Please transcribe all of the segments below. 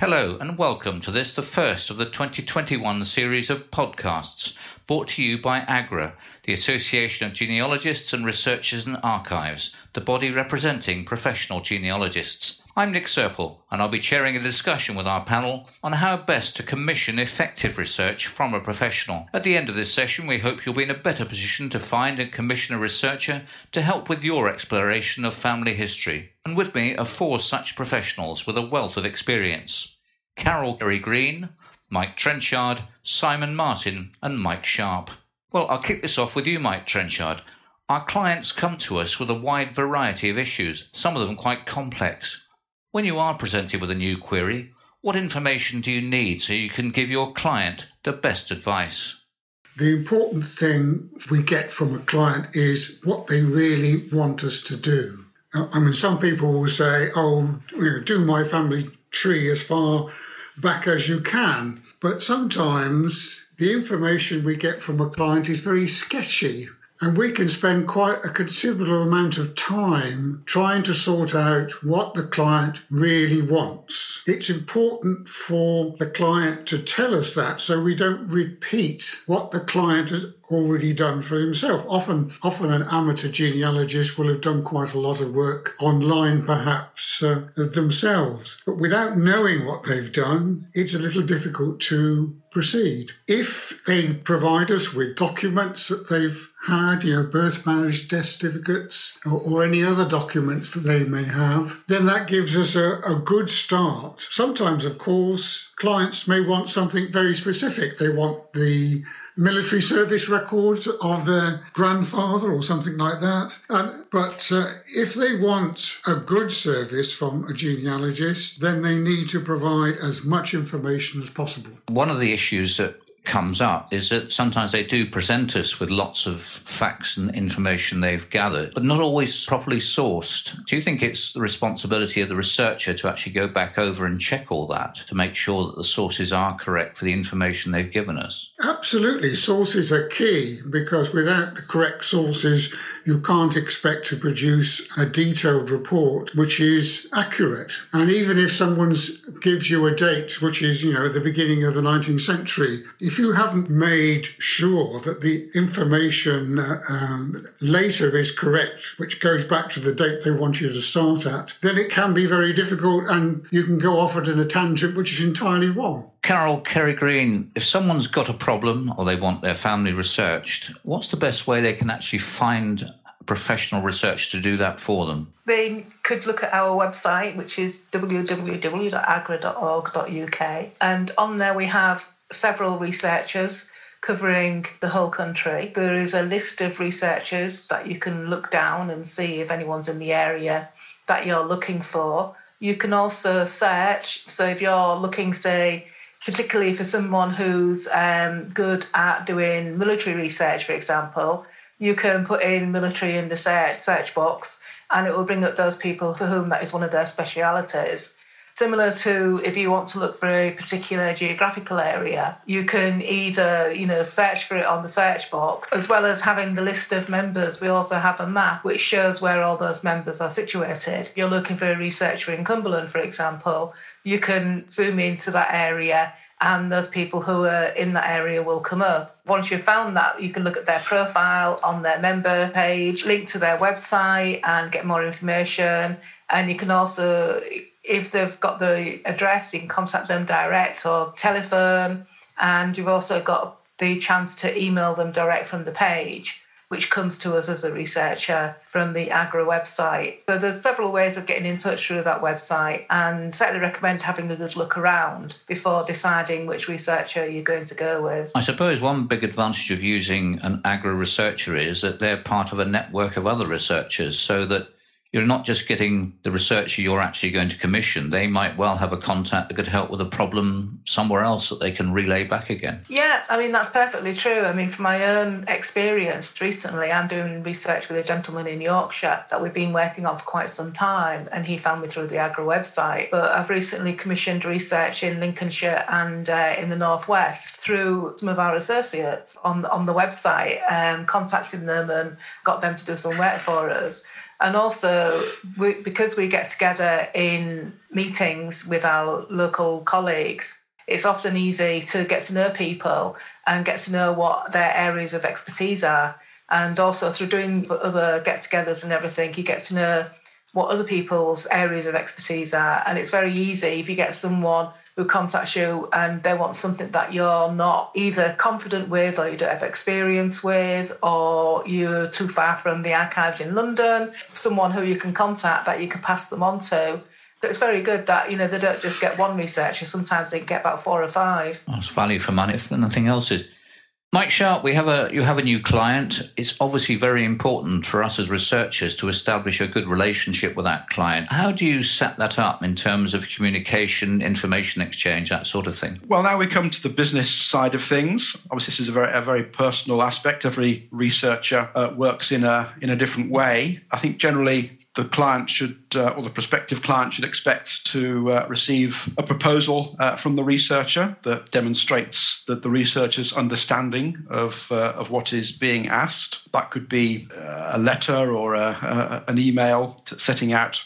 Hello, and welcome to this, the first of the 2021 series of podcasts brought to you by AGRA, the Association of Genealogists and Researchers and Archives, the body representing professional genealogists. I'm Nick Serple, and I'll be chairing a discussion with our panel on how best to commission effective research from a professional. At the end of this session, we hope you'll be in a better position to find and commission a researcher to help with your exploration of family history. And with me are four such professionals with a wealth of experience Carol Kerry Green, Mike Trenchard, Simon Martin, and Mike Sharp. Well, I'll kick this off with you, Mike Trenchard. Our clients come to us with a wide variety of issues, some of them quite complex. When you are presented with a new query, what information do you need so you can give your client the best advice? The important thing we get from a client is what they really want us to do. I mean, some people will say, oh, you know, do my family tree as far back as you can. But sometimes the information we get from a client is very sketchy. And we can spend quite a considerable amount of time trying to sort out what the client really wants. It's important for the client to tell us that so we don't repeat what the client has already done for himself. Often, often an amateur genealogist will have done quite a lot of work online, perhaps uh, themselves. But without knowing what they've done, it's a little difficult to proceed. If they provide us with documents that they've had, you know, birth, marriage, death certificates, or, or, any other documents that they may have, then that gives us a, a good start. Sometimes, of course, clients may want something very specific. They want the military service records of their grandfather or something like that. And, but uh, if they want a good service from a genealogist, then they need to provide as much information as possible. One of the issues that comes up is that sometimes they do present us with lots of facts and information they've gathered, but not always properly sourced. Do you think it's the responsibility of the researcher to actually go back over and check all that to make sure that the sources are correct for the information they've given us? Absolutely. Sources are key because without the correct sources, you can't expect to produce a detailed report which is accurate. And even if someone gives you a date which is, you know, the beginning of the 19th century, if you haven't made sure that the information uh, um, later is correct, which goes back to the date they want you to start at, then it can be very difficult and you can go off at a tangent which is entirely wrong. Carol Kerry Green, if someone's got a problem or they want their family researched, what's the best way they can actually find professional research to do that for them? They could look at our website, which is www.agra.org.uk. And on there, we have several researchers covering the whole country. There is a list of researchers that you can look down and see if anyone's in the area that you're looking for. You can also search. So if you're looking, say, particularly for someone who's um, good at doing military research, for example, you can put in military in the search, search box and it will bring up those people for whom that is one of their specialities. Similar to if you want to look for a particular geographical area, you can either, you know, search for it on the search box, as well as having the list of members. We also have a map which shows where all those members are situated. If you're looking for a researcher in Cumberland, for example, you can zoom into that area and those people who are in that area will come up. Once you've found that, you can look at their profile on their member page, link to their website, and get more information. And you can also, if they've got the address, you can contact them direct or telephone. And you've also got the chance to email them direct from the page which comes to us as a researcher from the AGRA website. So there's several ways of getting in touch through that website and certainly recommend having a good look around before deciding which researcher you're going to go with. I suppose one big advantage of using an AGRA researcher is that they're part of a network of other researchers so that you're not just getting the researcher you're actually going to commission. They might well have a contact that could help with a problem somewhere else that they can relay back again. Yeah, I mean, that's perfectly true. I mean, from my own experience recently, I'm doing research with a gentleman in Yorkshire that we've been working on for quite some time, and he found me through the AGRA website. But I've recently commissioned research in Lincolnshire and uh, in the Northwest through some of our associates on, on the website, um, contacting them and got them to do some work for us. And also, we, because we get together in meetings with our local colleagues, it's often easy to get to know people and get to know what their areas of expertise are. And also, through doing other get togethers and everything, you get to know what other people's areas of expertise are. And it's very easy if you get someone who contacts you and they want something that you're not either confident with or you don't have experience with or you're too far from the archives in London, someone who you can contact that you can pass them on to. So it's very good that, you know, they don't just get one researcher, sometimes they get about four or five. That's value for money if nothing else is. Mike Sharp, we have a you have a new client. It's obviously very important for us as researchers to establish a good relationship with that client. How do you set that up in terms of communication, information exchange, that sort of thing? Well, now we come to the business side of things. Obviously, this is a very a very personal aspect. Every researcher uh, works in a in a different way. I think generally the client should, uh, or the prospective client should expect to uh, receive a proposal uh, from the researcher that demonstrates that the researcher's understanding of, uh, of what is being asked. That could be uh, a letter or a, an email setting out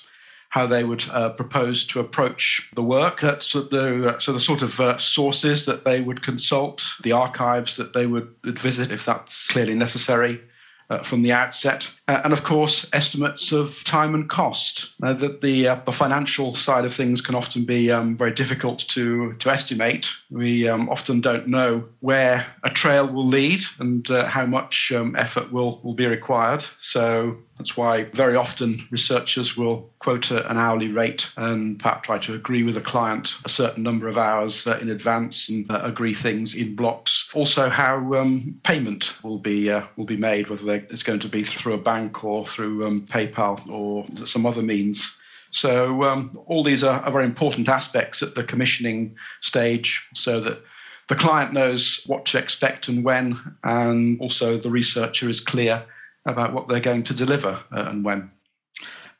how they would uh, propose to approach the work. That's the, so the sort of sources that they would consult, the archives that they would visit if that's clearly necessary, uh, from the outset. Uh, and of course, estimates of time and cost. That the, uh, the financial side of things can often be um, very difficult to, to estimate. We um, often don't know where a trail will lead and uh, how much um, effort will, will be required. So that's why very often researchers will quote an hourly rate and perhaps try to agree with a client a certain number of hours uh, in advance and uh, agree things in blocks. Also, how um, payment will be uh, will be made, whether it's going to be through a bank or through um, PayPal or some other means. So um, all these are, are very important aspects at the commissioning stage, so that the client knows what to expect and when, and also the researcher is clear about what they're going to deliver uh, and when.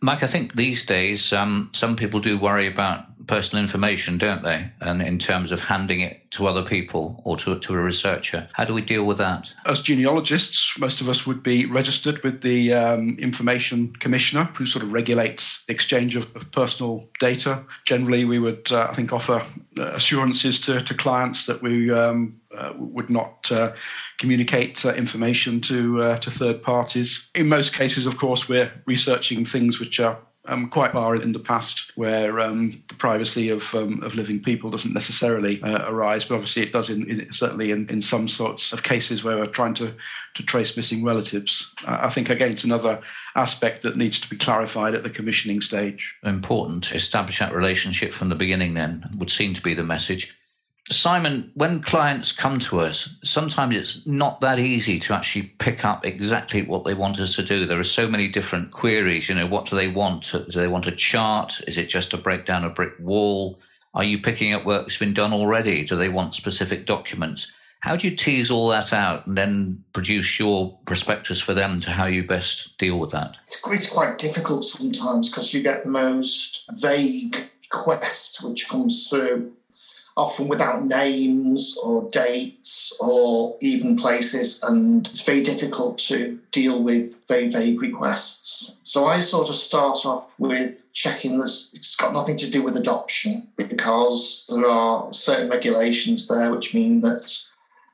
Mike, I think these days um, some people do worry about personal information, don't they? And in terms of handing it to other people or to, to a researcher, how do we deal with that? As genealogists, most of us would be registered with the um, Information Commissioner, who sort of regulates exchange of, of personal data. Generally, we would, uh, I think, offer uh, assurances to, to clients that we um, uh, would not uh, communicate uh, information to uh, to third parties. In most cases, of course, we're researching things which are um, quite far in the past, where um, the privacy of um, of living people doesn't necessarily uh, arise, but obviously it does in, in, certainly in, in some sorts of cases where we're trying to to trace missing relatives. I think again it's another aspect that needs to be clarified at the commissioning stage. Important to establish that relationship from the beginning. Then would seem to be the message. Simon, when clients come to us, sometimes it's not that easy to actually pick up exactly what they want us to do. There are so many different queries. You know, what do they want? Do they want a chart? Is it just a breakdown of brick wall? Are you picking up work that's been done already? Do they want specific documents? How do you tease all that out and then produce your prospectus for them to how you best deal with that? It's, it's quite difficult sometimes because you get the most vague request which comes through often without names or dates or even places, and it's very difficult to deal with very vague requests. So I sort of start off with checking this. It's got nothing to do with adoption because there are certain regulations there which mean that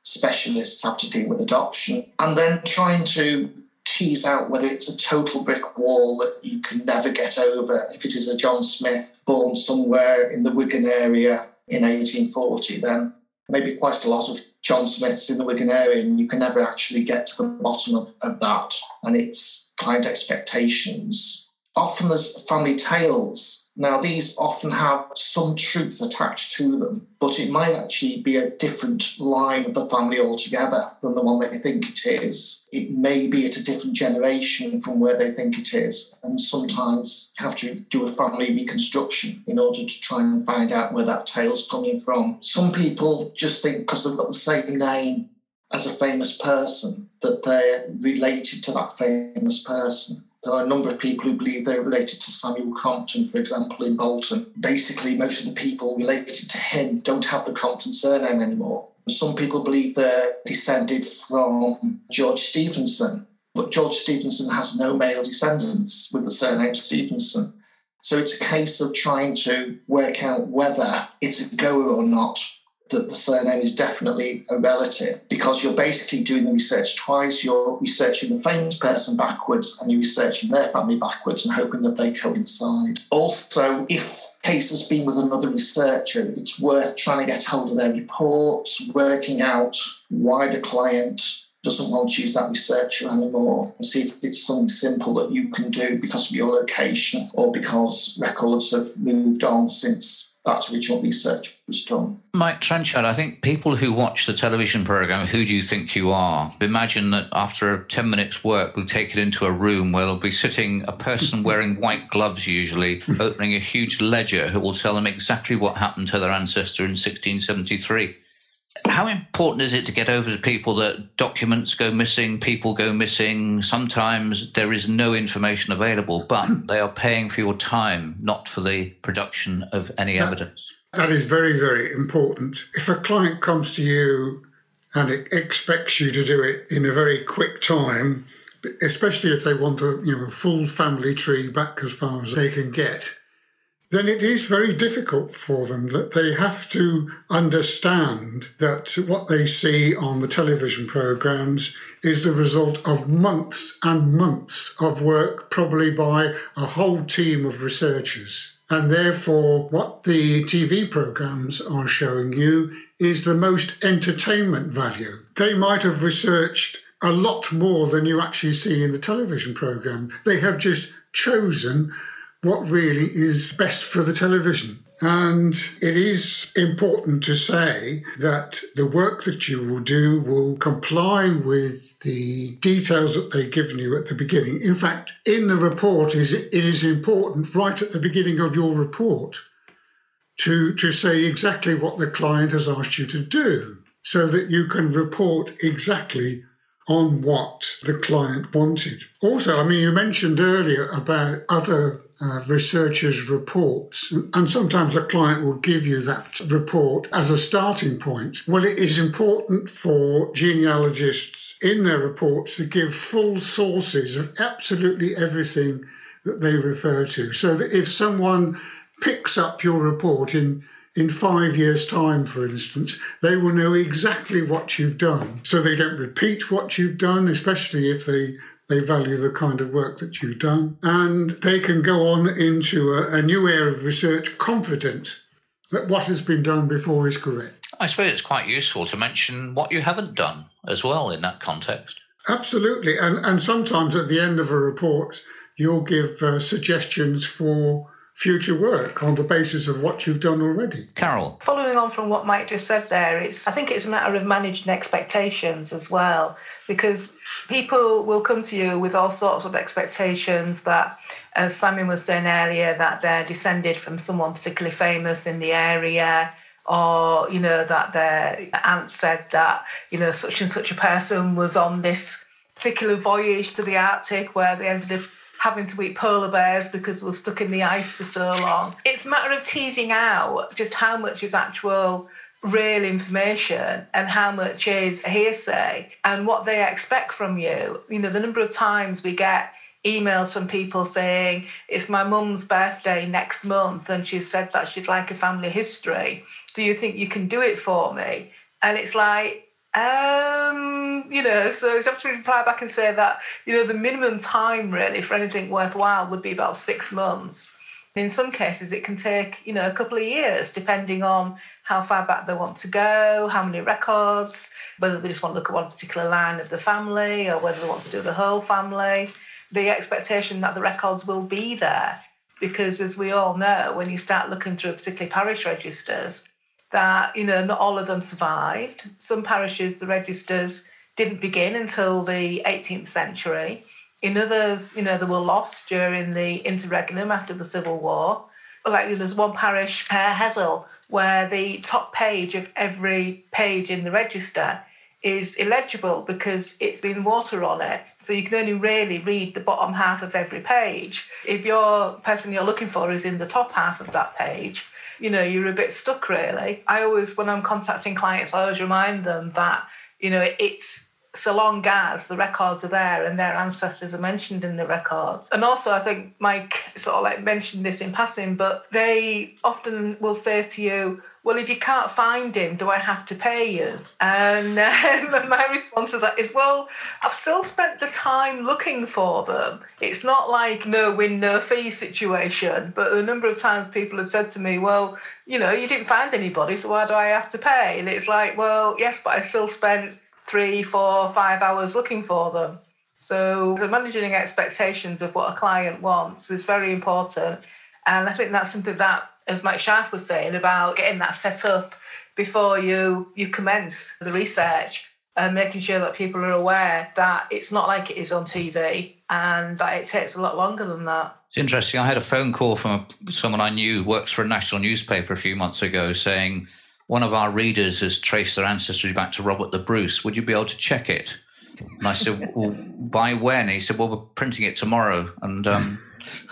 specialists have to deal with adoption, and then trying to tease out whether it's a total brick wall that you can never get over. If it is a John Smith born somewhere in the Wigan area in 1840, then maybe quite a lot of John Smiths in the Wigan area, and you can never actually get to the bottom of, of that and its client expectations. Often there's family tales now, these often have some truth attached to them, but it might actually be a different line of the family altogether than the one they think it is. It may be at a different generation from where they think it is, and sometimes have to do a family reconstruction in order to try and find out where that tale's coming from. Some people just think because they've got the same name as a famous person that they're related to that famous person. There are a number of people who believe they're related to Samuel Crompton, for example, in Bolton. Basically, most of the people related to him don't have the Crompton surname anymore. Some people believe they're descended from George Stephenson, but George Stephenson has no male descendants with the surname Stephenson. So it's a case of trying to work out whether it's a goer or not that the surname is definitely a relative because you're basically doing the research twice. You're researching the famous person backwards and you're researching their family backwards and hoping that they coincide. Also, if case has been with another researcher, it's worth trying to get hold of their reports, working out why the client doesn't want to use that researcher anymore and see if it's something simple that you can do because of your location or because records have moved on since that original research was done. Mike Trenchard, I think people who watch the television program, Who Do You Think You Are, imagine that after 10 minutes work, we'll take it into a room where there'll be sitting a person wearing white gloves, usually, opening a huge ledger who will tell them exactly what happened to their ancestor in 1673. How important is it to get over to people that documents go missing, people go missing? Sometimes there is no information available, but they are paying for your time, not for the production of any that, evidence. That is very, very important. If a client comes to you and it expects you to do it in a very quick time, especially if they want a you know a full family tree back as far as they can get, then it is very difficult for them that they have to understand that what they see on the television programs is the result of months and months of work, probably by a whole team of researchers. And therefore, what the TV programs are showing you is the most entertainment value. They might have researched a lot more than you actually see in the television program. They have just chosen what really is best for the television. And it is important to say that the work that you will do will comply with the details that they've given you at the beginning. In fact, in the report, is it is important right at the beginning of your report to, to say exactly what the client has asked you to do so that you can report exactly on what the client wanted. Also, I mean, you mentioned earlier about other uh, researchers' reports, and sometimes a client will give you that report as a starting point. Well, it is important for genealogists in their reports to give full sources of absolutely everything that they refer to, so that if someone picks up your report in in five years' time, for instance, they will know exactly what you've done. So they don't repeat what you've done, especially if they they value the kind of work that you've done. And they can go on into a, a new area of research confident that what has been done before is correct. I suppose it's quite useful to mention what you haven't done as well in that context. Absolutely. And, and sometimes at the end of a report, you'll give uh, suggestions for future work on the basis of what you've done already. Carol. Following on from what Mike just said there, it's I think it's a matter of managing expectations as well, because people will come to you with all sorts of expectations that, as Simon was saying earlier, that they're descended from someone particularly famous in the area. Or, you know, that their aunt said that, you know, such and such a person was on this particular voyage to the Arctic where they ended up having to eat polar bears because we're stuck in the ice for so long. It's a matter of teasing out just how much is actual real information and how much is hearsay and what they expect from you. You know, the number of times we get emails from people saying, It's my mum's birthday next month, and she said that she'd like a family history. Do you think you can do it for me? And it's like, um, you know, so you have to reply back and say that, you know, the minimum time really for anything worthwhile would be about six months. In some cases, it can take, you know, a couple of years, depending on how far back they want to go, how many records, whether they just want to look at one particular line of the family or whether they want to do the whole family. The expectation that the records will be there. Because as we all know, when you start looking through particularly parish registers, that you know not all of them survived. Some parishes, the registers didn't begin until the 18th century. In others, you know, they were lost during the interregnum after the Civil War. Like there's one parish, uh, Hessle, where the top page of every page in the register is illegible because it's been water on it. So you can only really read the bottom half of every page. If your person you're looking for is in the top half of that page, you know, you're a bit stuck really. I always, when I'm contacting clients, I always remind them that, you know, it's so long as the records are there and their ancestors are mentioned in the records. And also, I think Mike sort of like mentioned this in passing, but they often will say to you, well, if you can't find him, do I have to pay you? And uh, my response to that is, well, I've still spent the time looking for them. It's not like no win, no fee situation. But a number of times people have said to me, well, you know, you didn't find anybody, so why do I have to pay? And it's like, well, yes, but I still spent three, four, five hours looking for them. So the managing expectations of what a client wants is very important. And I think that's something that, as Mike Sharp was saying, about getting that set up before you you commence the research and making sure that people are aware that it's not like it is on TV and that it takes a lot longer than that. It's interesting. I had a phone call from someone I knew works for a national newspaper a few months ago saying one of our readers has traced their ancestry back to Robert the Bruce. Would you be able to check it? And I said, well, by when? He said, well, we're printing it tomorrow. And um,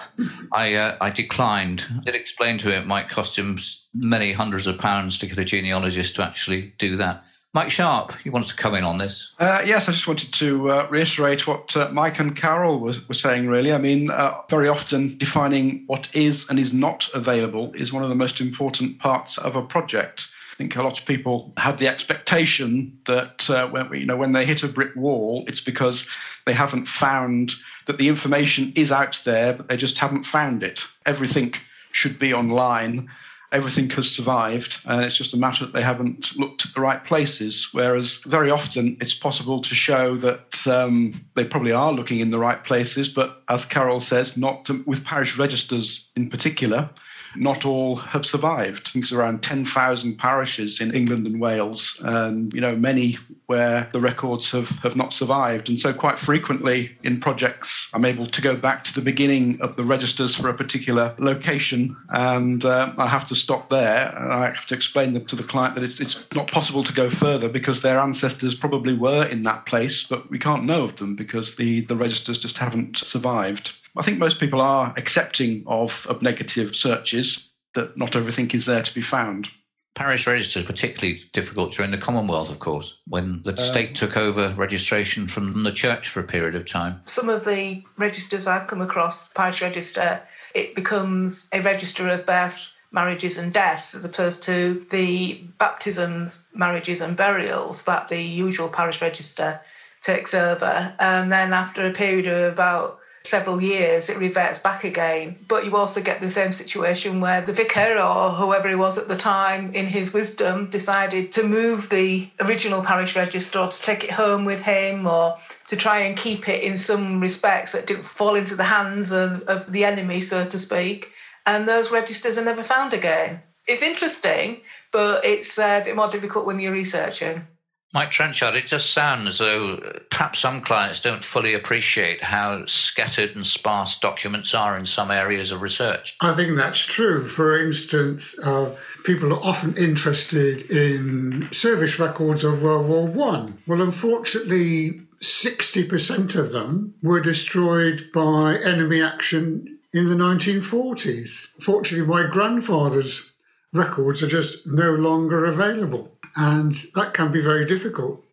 I, uh, I declined. I did explain to him it might cost him many hundreds of pounds to get a genealogist to actually do that. Mike Sharp, you wanted to come in on this? Uh, yes, I just wanted to uh, reiterate what uh, Mike and Carol was, were saying, really. I mean, uh, very often defining what is and is not available is one of the most important parts of a project. I think a lot of people have the expectation that uh, when you know when they hit a brick wall, it's because they haven't found that the information is out there, but they just haven't found it. Everything should be online. Everything has survived, and it's just a matter that they haven't looked at the right places. Whereas very often it's possible to show that um, they probably are looking in the right places, but as Carol says, not to, with parish registers in particular not all have survived. There's around 10,000 parishes in England and Wales, and you know many where the records have, have not survived. And so quite frequently in projects, I'm able to go back to the beginning of the registers for a particular location, and uh, I have to stop there. And I have to explain to the client that it's, it's not possible to go further because their ancestors probably were in that place, but we can't know of them because the, the registers just haven't survived. I think most people are accepting of, of negative searches, that not everything is there to be found. Parish registers particularly difficult during the Commonwealth, of course, when the um, state took over registration from the church for a period of time. Some of the registers I've come across, parish register, it becomes a register of births, marriages, and deaths, as opposed to the baptisms, marriages, and burials that the usual parish register takes over. And then after a period of about several years, it reverts back again. But you also get the same situation where the vicar or whoever he was at the time, in his wisdom, decided to move the original parish register or to take it home with him or to try and keep it in some respects that didn't fall into the hands of, of the enemy, so to speak. And those registers are never found again. It's interesting, but it's uh, a bit more difficult when you're researching. Mike Trenchard, it just sounds as though perhaps some clients don't fully appreciate how scattered and sparse documents are in some areas of research. I think that's true. For instance, uh, people are often interested in service records of World War One. Well, unfortunately, 60% of them were destroyed by enemy action in the 1940s. Fortunately, my grandfather's records are just no longer available and that can be very difficult.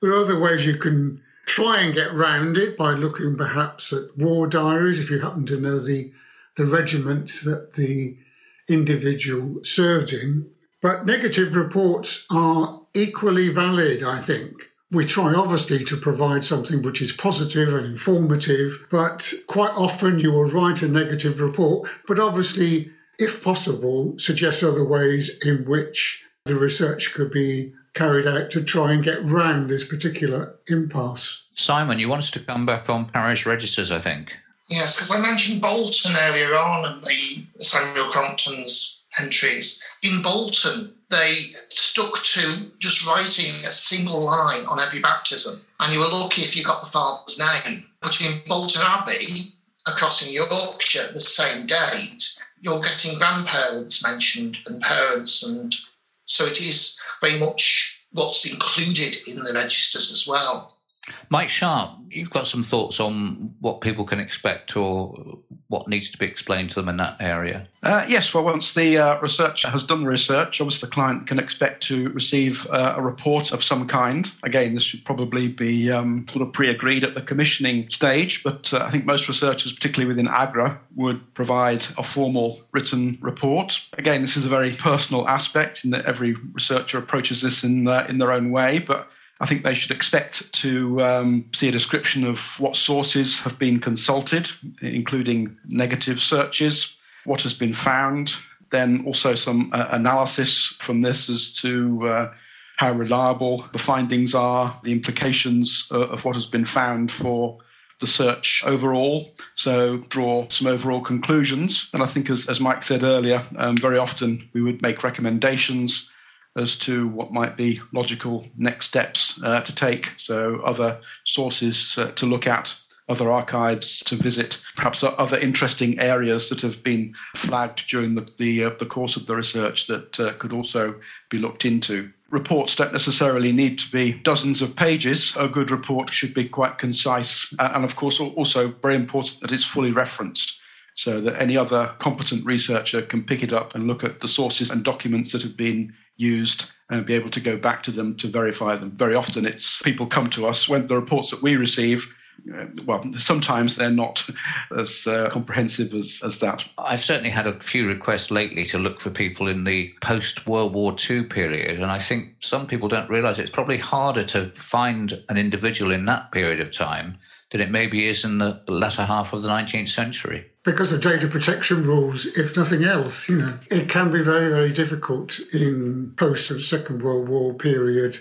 There are other ways you can try and get round it by looking perhaps at war diaries if you happen to know the the regiment that the individual served in. But negative reports are equally valid, I think. We try obviously to provide something which is positive and informative, but quite often you will write a negative report, but obviously, if possible, suggest other ways in which the research could be carried out to try and get round this particular impasse. Simon, you want us to come back on parish registers, I think. Yes, because I mentioned Bolton earlier on and the Samuel Crompton's entries. In Bolton, they stuck to just writing a single line on every baptism, and you were lucky if you got the father's name. But in Bolton Abbey, across in Yorkshire, the same date, you're getting grandparents mentioned and parents and so it is very much what's included in the registers as well. Mike Sharp, you've got some thoughts on what people can expect or what needs to be explained to them in that area. Uh, yes, well, once the uh, researcher has done the research, obviously the client can expect to receive uh, a report of some kind. Again, this should probably be um, sort of pre agreed at the commissioning stage, but uh, I think most researchers, particularly within AGRA, would provide a formal written report. Again, this is a very personal aspect in that every researcher approaches this in, uh, in their own way, but I think they should expect to um, see a description of what sources have been consulted, including negative searches, what has been found, then also some uh, analysis from this as to uh, how reliable the findings are, the implications uh, of what has been found for the search overall. So, draw some overall conclusions. And I think, as, as Mike said earlier, um, very often we would make recommendations as to what might be logical next steps uh, to take. So, other sources uh, to look at, other archives to visit, perhaps other interesting areas that have been flagged during the, the, uh, the course of the research that uh, could also be looked into. Reports don't necessarily need to be dozens of pages. A good report should be quite concise, uh, and of course, also very important that it's fully referenced so that any other competent researcher can pick it up and look at the sources and documents that have been used and be able to go back to them to verify them. Very often, it's people come to us when the reports that we receive. Uh, well, sometimes they're not as uh, comprehensive as, as that. I've certainly had a few requests lately to look for people in the post World War II period, and I think some people don't realize it's probably harder to find an individual in that period of time than it maybe is in the latter half of the 19th century because of data protection rules, if nothing else, you know, it can be very, very difficult in post Second World War period.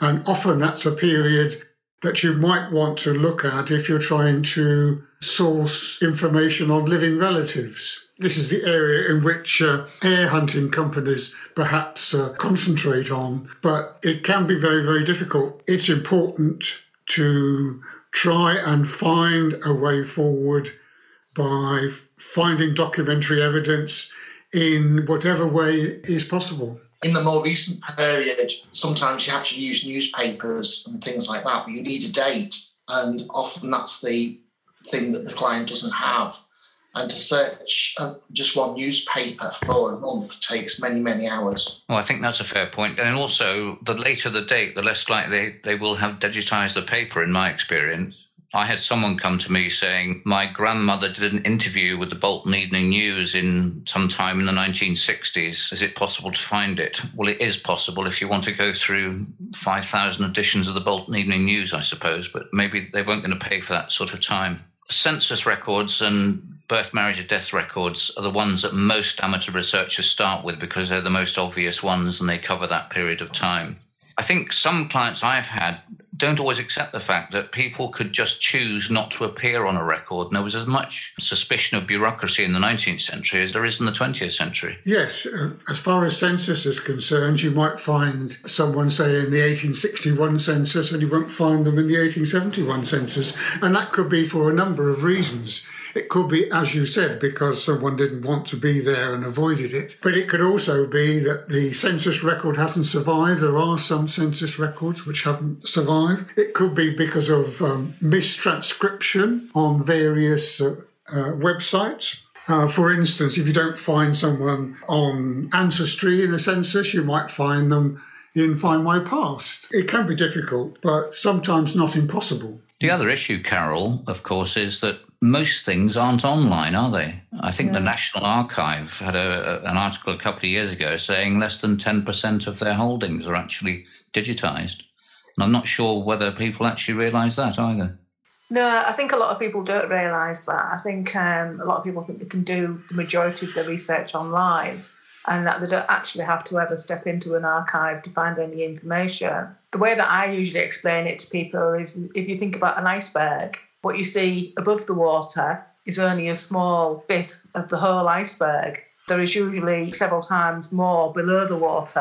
And often that's a period that you might want to look at if you're trying to source information on living relatives. This is the area in which uh, heir hunting companies perhaps uh, concentrate on, but it can be very, very difficult. It's important to try and find a way forward by finding documentary evidence in whatever way is possible. In the more recent period, sometimes you have to use newspapers and things like that, but you need a date, and often that's the thing that the client doesn't have. And to search uh, just one newspaper for a month takes many, many hours. Well, I think that's a fair point. And also, the later the date, the less likely they, will have digitized the paper, in my experience. I had someone come to me saying my grandmother did an interview with the Bolton Evening News in some time in the 1960s. Is it possible to find it? Well, it is possible if you want to go through 5,000 editions of the Bolton Evening News, I suppose, but maybe they weren't going to pay for that sort of time. Census records and birth, marriage, and death records are the ones that most amateur researchers start with because they're the most obvious ones and they cover that period of time. I think some clients I've had don't always accept the fact that people could just choose not to appear on a record. And there was as much suspicion of bureaucracy in the 19th century as there is in the 20th century. Yes. Uh, as far as census is concerned, you might find someone, say, in the 1861 census, and you won't find them in the 1871 census. And that could be for a number of reasons. It could be, as you said, because someone didn't want to be there and avoided it. But it could also be that the census record hasn't survived. There are some census records which haven't survived. It could be because of um, mistranscription on various uh, uh, websites. Uh, for instance, if you don't find someone on Ancestry in a census, you might find them in Find My Past. It can be difficult, but sometimes not impossible. The other issue, Carol, of course, is that most things aren't online, are they? I think the National Archive had a, an article a couple of years ago saying less than 10% of their holdings are actually digitized. And I'm not sure whether people actually realize that either. No, I think a lot of people don't realise that. I think um, a lot of people think they can do the majority of their research online and that they don't actually have to ever step into an archive to find any information. The way that I usually explain it to people is if you think about an iceberg, what you see above the water is only a small bit of the whole iceberg. There is usually several times more below the water.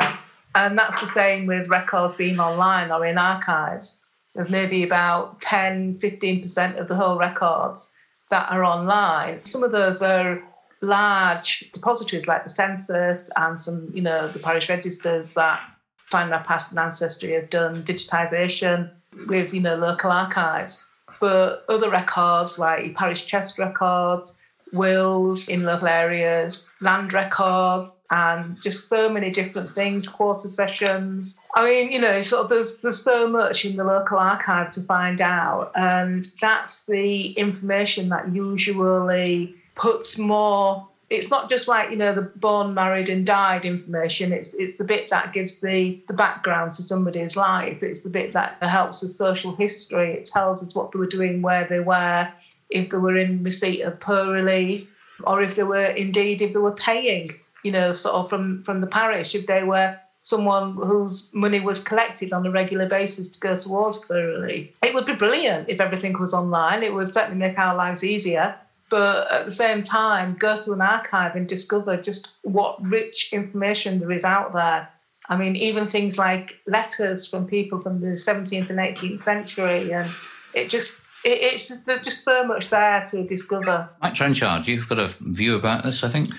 And that's the same with records being online or in archives. There's maybe about 10, 15% of the whole records that are online. Some of those are large depositories like the census and some, you know, the parish registers that Find My Past and Ancestry have done digitisation with, you know, local archives. But other records like parish chest records, wills in local areas, land records, and just so many different things, quarter sessions. I mean, you know, sort of there's there's so much in the local archive to find out, and that's the information that usually puts more. It's not just like you know the born, married, and died information. It's it's the bit that gives the the background to somebody's life. It's the bit that helps with social history. It tells us what they were doing, where they were, if they were in receipt of poor relief, or if they were indeed if they were paying you know, sort of from, from the parish, if they were someone whose money was collected on a regular basis to go towards poor relief. It would be brilliant if everything was online. It would certainly make our lives easier. But at the same time, go to an archive and discover just what rich information there is out there. I mean, even things like letters from people from the 17th and 18th century, and it just it, it's just there's just so much there to discover. Mike Trenchard, you've got a view about this, I think.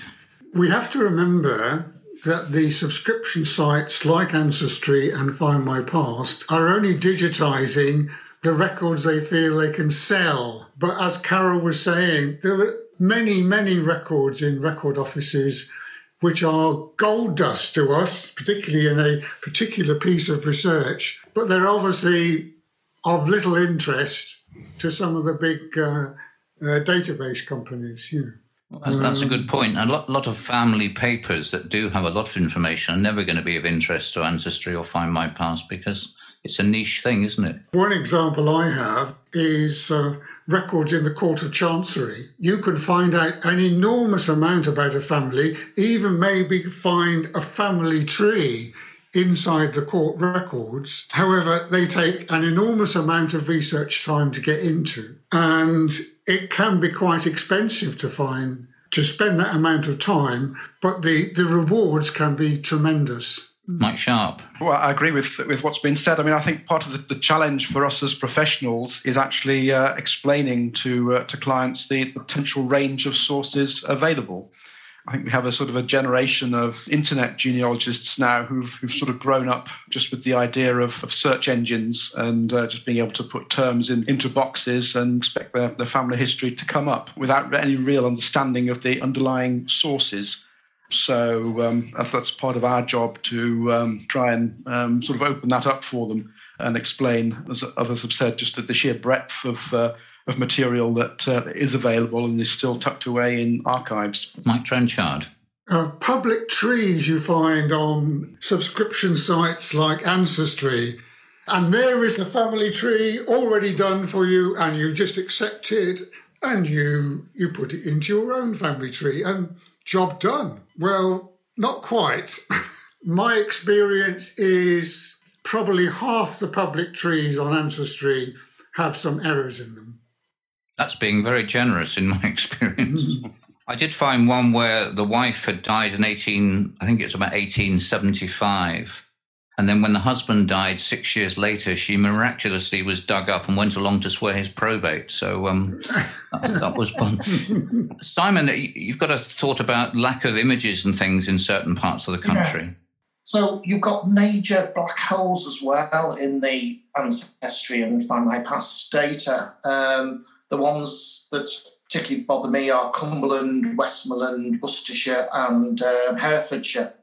We have to remember that the subscription sites like Ancestry and Find My Past are only digitizing the records they feel they can sell. But as Carol was saying, there are many, many records in record offices which are gold dust to us, particularly in a particular piece of research, but they're obviously of little interest to some of the big uh, uh, database companies. You know. That's, that's a good point. A lot, lot of family papers that do have a lot of information are never going to be of interest to Ancestry or Find My Past because it's a niche thing, isn't it? One example I have is uh, records in the Court of Chancery. You can find out an enormous amount about a family, even maybe find a family tree inside the court records. However, they take an enormous amount of research time to get into. And it can be quite expensive to find to spend that amount of time, but the, the rewards can be tremendous. Mike Sharp. Well, I agree with with what's been said. I mean, I think part of the, the challenge for us as professionals is actually uh, explaining to uh, to clients the potential range of sources available. I think we have a sort of a generation of internet genealogists now who've, who've sort of grown up just with the idea of, of search engines and uh, just being able to put terms in, into boxes and expect their, their family history to come up without any real understanding of the underlying sources. So um, that's part of our job to um, try and um, sort of open that up for them and explain, as others have said, just the sheer breadth of uh, of material that uh, is available and is still tucked away in archives. Mike Trenchard. Uh, public trees you find on subscription sites like Ancestry, and there is the family tree already done for you, and you just accept it and you you put it into your own family tree, and job done. Well, not quite. My experience is probably half the public trees on Ancestry have some errors in them. That's being very generous in my experience. Mm-hmm. I did find one where the wife had died in 18, I think it's about 1875. And then when the husband died six years later, she miraculously was dug up and went along to swear his probate. So um, that, that, was fun. Simon, you've got a thought about lack of images and things in certain parts of the country. Yes. So you've got major black holes as well in the ancestry and Find My Past data. Um, the ones that particularly bother me are Cumberland, Westmorland, Worcestershire, and uh, Herefordshire.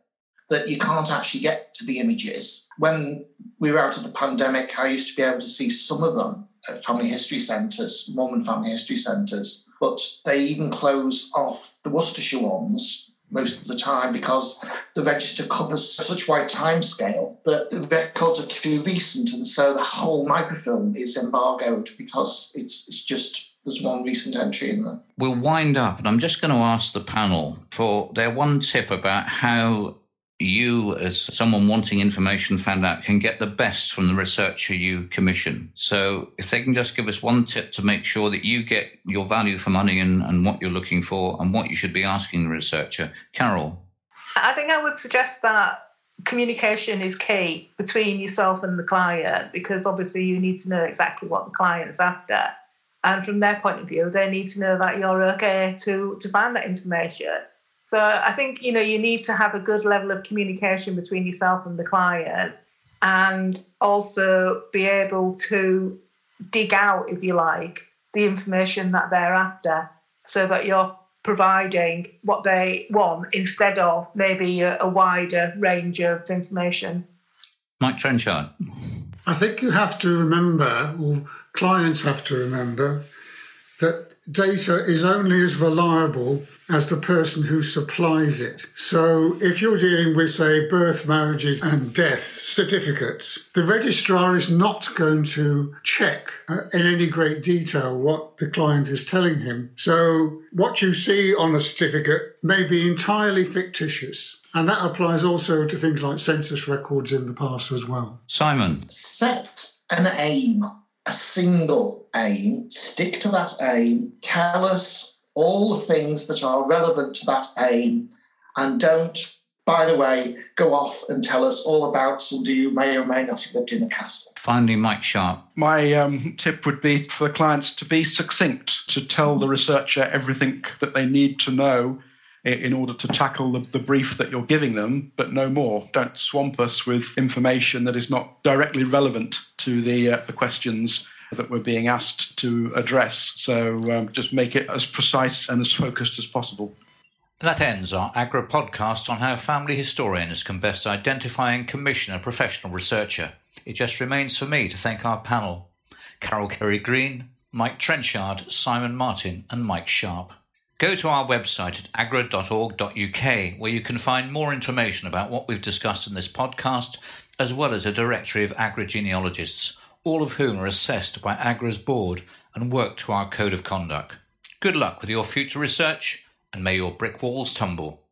That you can't actually get to the images. When we were out of the pandemic, I used to be able to see some of them at family history centres, Mormon family history centres, but they even close off the Worcestershire ones most of the time because the register covers such a wide time scale that the records are too recent and so the whole microfilm is embargoed because it's it's just there's one recent entry in there. We'll wind up and I'm just going to ask the panel for their one tip about how you, as someone wanting information found out, can get the best from the researcher you commission. So, if they can just give us one tip to make sure that you get your value for money and, and what you're looking for and what you should be asking the researcher. Carol. I think I would suggest that communication is key between yourself and the client because obviously you need to know exactly what the client's after. And from their point of view, they need to know that you're okay to, to find that information. So I think you know you need to have a good level of communication between yourself and the client, and also be able to dig out, if you like, the information that they're after, so that you're providing what they want instead of maybe a, a wider range of information. Mike Trenchard. I think you have to remember, or clients have to remember, that data is only as reliable as the person who supplies it. So if you're dealing with, say, birth, marriages, and death certificates, the registrar is not going to check uh, in any great detail what the client is telling him. So what you see on a certificate may be entirely fictitious. And that applies also to things like census records in the past as well. Simon. Set an aim, a single aim, stick to that aim, tell us all the things that are relevant to that aim and don't, by the way, go off and tell us all about somebody who may or may not have lived in the castle. Finally, Mike Sharp. My um, tip would be for the clients to be succinct, to tell the researcher everything that they need to know in order to tackle the, the, brief that you're giving them, but no more. Don't swamp us with information that is not directly relevant to the, uh, the questions that we're being asked to address. So um, just make it as precise and as focused as possible. That ends our AGRA podcast on how family historians can best identify and commission a professional researcher. It just remains for me to thank our panel Carol Kerry Green, Mike Trenchard, Simon Martin, and Mike Sharp. Go to our website at agra.org.uk where you can find more information about what we've discussed in this podcast, as well as a directory of AGRA genealogists all of whom are assessed by AGRA's board and work to our code of conduct. Good luck with your future research, and may your brick walls tumble.